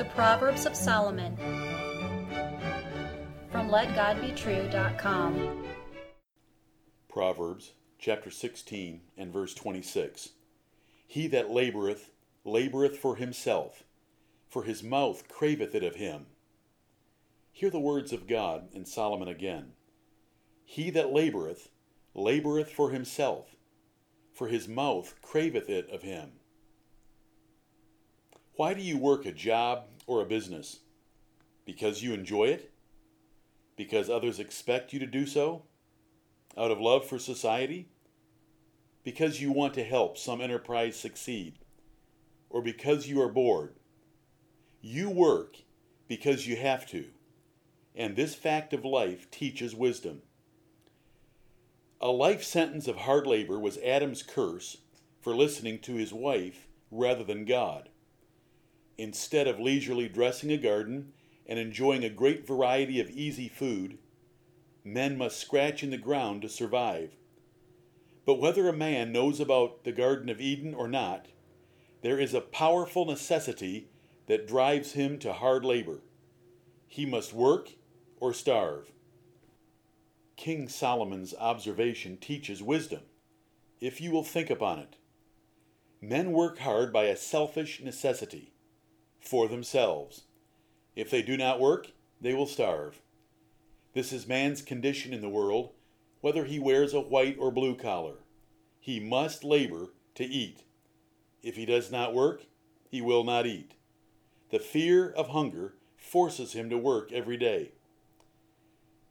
The Proverbs of Solomon from LetGodBetrue.com. Proverbs chapter 16 and verse 26. He that laboureth, laboureth for himself, for his mouth craveth it of him. Hear the words of God in Solomon again. He that laboureth, laboureth for himself, for his mouth craveth it of him. Why do you work a job or a business? Because you enjoy it? Because others expect you to do so? Out of love for society? Because you want to help some enterprise succeed? Or because you are bored? You work because you have to, and this fact of life teaches wisdom. A life sentence of hard labor was Adam's curse for listening to his wife rather than God instead of leisurely dressing a garden and enjoying a great variety of easy food, men must scratch in the ground to survive. But whether a man knows about the Garden of Eden or not, there is a powerful necessity that drives him to hard labor. He must work or starve. King Solomon's observation teaches wisdom, if you will think upon it. Men work hard by a selfish necessity for themselves. If they do not work, they will starve. This is man's condition in the world, whether he wears a white or blue collar. He must labor to eat. If he does not work, he will not eat. The fear of hunger forces him to work every day.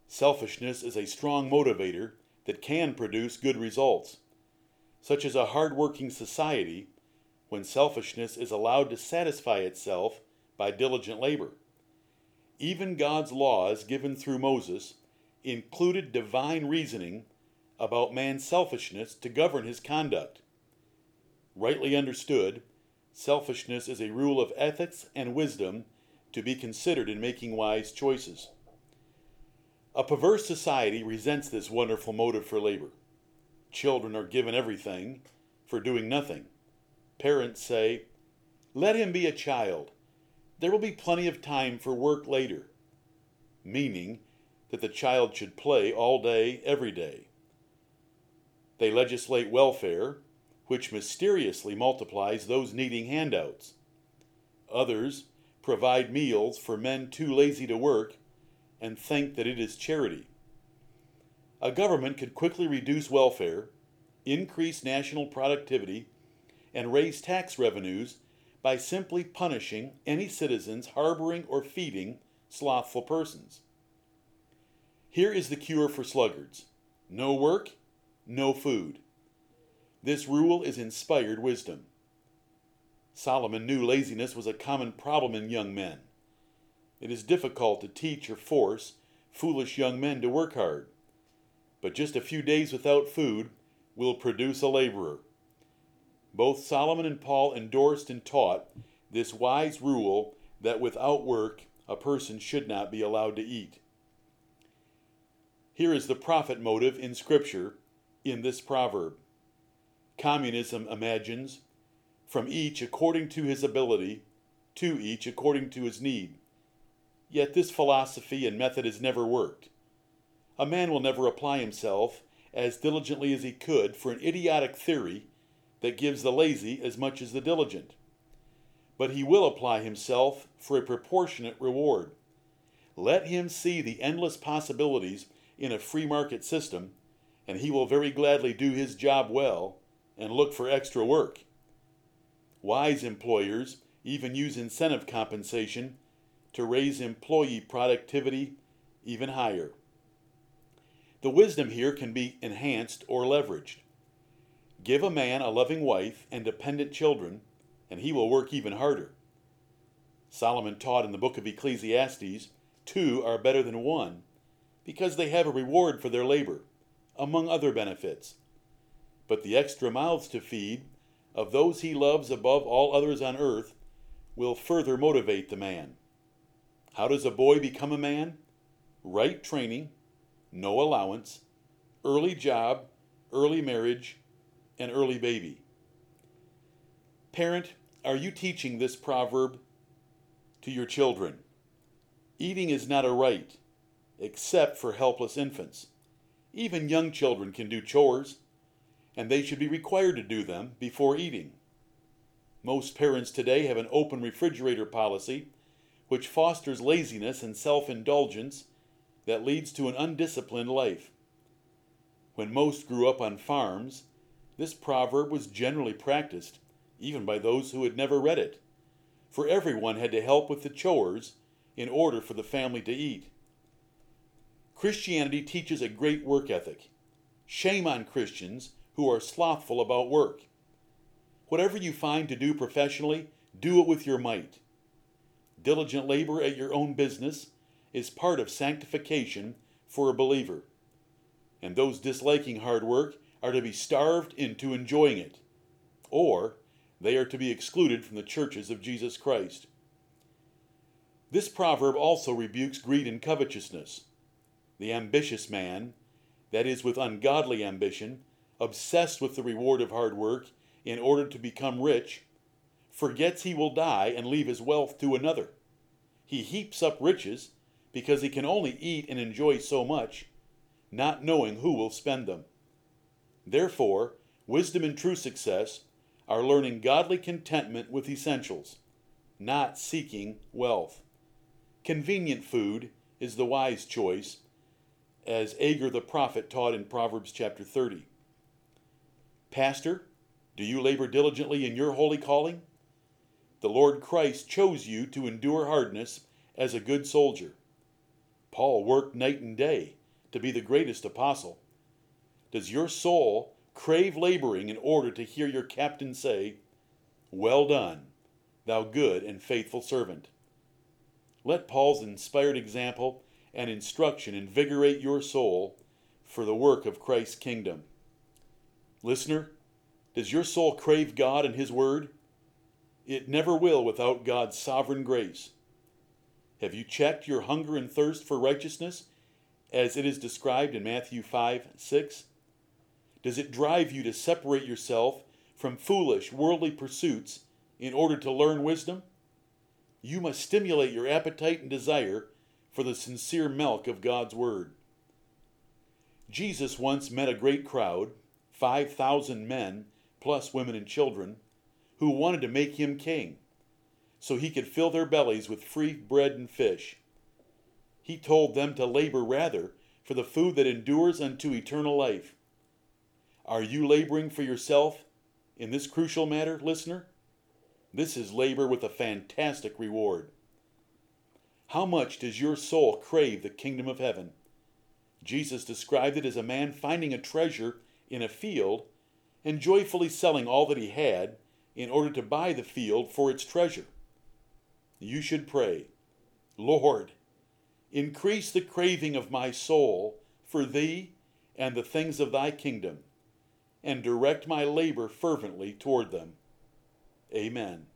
Selfishness is a strong motivator that can produce good results. Such as a hard working society when selfishness is allowed to satisfy itself by diligent labor. Even God's laws given through Moses included divine reasoning about man's selfishness to govern his conduct. Rightly understood, selfishness is a rule of ethics and wisdom to be considered in making wise choices. A perverse society resents this wonderful motive for labor. Children are given everything for doing nothing. Parents say, Let him be a child. There will be plenty of time for work later. Meaning that the child should play all day, every day. They legislate welfare, which mysteriously multiplies those needing handouts. Others provide meals for men too lazy to work and think that it is charity. A government could quickly reduce welfare, increase national productivity, and raise tax revenues by simply punishing any citizens harboring or feeding slothful persons. Here is the cure for sluggards no work, no food. This rule is inspired wisdom. Solomon knew laziness was a common problem in young men. It is difficult to teach or force foolish young men to work hard, but just a few days without food will produce a laborer. Both Solomon and Paul endorsed and taught this wise rule that without work a person should not be allowed to eat. Here is the profit motive in Scripture in this proverb. Communism imagines from each according to his ability, to each according to his need. Yet this philosophy and method has never worked. A man will never apply himself as diligently as he could for an idiotic theory that gives the lazy as much as the diligent. But he will apply himself for a proportionate reward. Let him see the endless possibilities in a free market system, and he will very gladly do his job well and look for extra work. Wise employers even use incentive compensation to raise employee productivity even higher. The wisdom here can be enhanced or leveraged. Give a man a loving wife and dependent children, and he will work even harder. Solomon taught in the book of Ecclesiastes two are better than one because they have a reward for their labor, among other benefits. But the extra mouths to feed of those he loves above all others on earth will further motivate the man. How does a boy become a man? Right training, no allowance, early job, early marriage, an early baby. Parent, are you teaching this proverb? to your children. Eating is not a right, except for helpless infants. Even young children can do chores, and they should be required to do them before eating. Most parents today have an open refrigerator policy which fosters laziness and self indulgence that leads to an undisciplined life. When most grew up on farms, this proverb was generally practiced, even by those who had never read it, for everyone had to help with the chores in order for the family to eat. Christianity teaches a great work ethic. Shame on Christians who are slothful about work. Whatever you find to do professionally, do it with your might. Diligent labor at your own business is part of sanctification for a believer. And those disliking hard work are to be starved into enjoying it, or they are to be excluded from the churches of Jesus Christ. This proverb also rebukes greed and covetousness. The ambitious man, that is, with ungodly ambition, obsessed with the reward of hard work in order to become rich, forgets he will die and leave his wealth to another. He heaps up riches because he can only eat and enjoy so much, not knowing who will spend them. Therefore, wisdom and true success are learning godly contentment with essentials, not seeking wealth. Convenient food is the wise choice, as Agur the prophet taught in Proverbs chapter 30. Pastor, do you labor diligently in your holy calling? The Lord Christ chose you to endure hardness as a good soldier. Paul worked night and day to be the greatest apostle. Does your soul crave laboring in order to hear your captain say, Well done, thou good and faithful servant? Let Paul's inspired example and instruction invigorate your soul for the work of Christ's kingdom. Listener, does your soul crave God and His Word? It never will without God's sovereign grace. Have you checked your hunger and thirst for righteousness as it is described in Matthew 5 6? Does it drive you to separate yourself from foolish, worldly pursuits in order to learn wisdom? You must stimulate your appetite and desire for the sincere milk of God's Word. Jesus once met a great crowd, 5,000 men, plus women and children, who wanted to make him king so he could fill their bellies with free bread and fish. He told them to labor rather for the food that endures unto eternal life. Are you laboring for yourself in this crucial matter, listener? This is labor with a fantastic reward. How much does your soul crave the kingdom of heaven? Jesus described it as a man finding a treasure in a field and joyfully selling all that he had in order to buy the field for its treasure you should pray, Lord, increase the craving of my soul for thee and the things of thy kingdom, and direct my labor fervently toward them. Amen.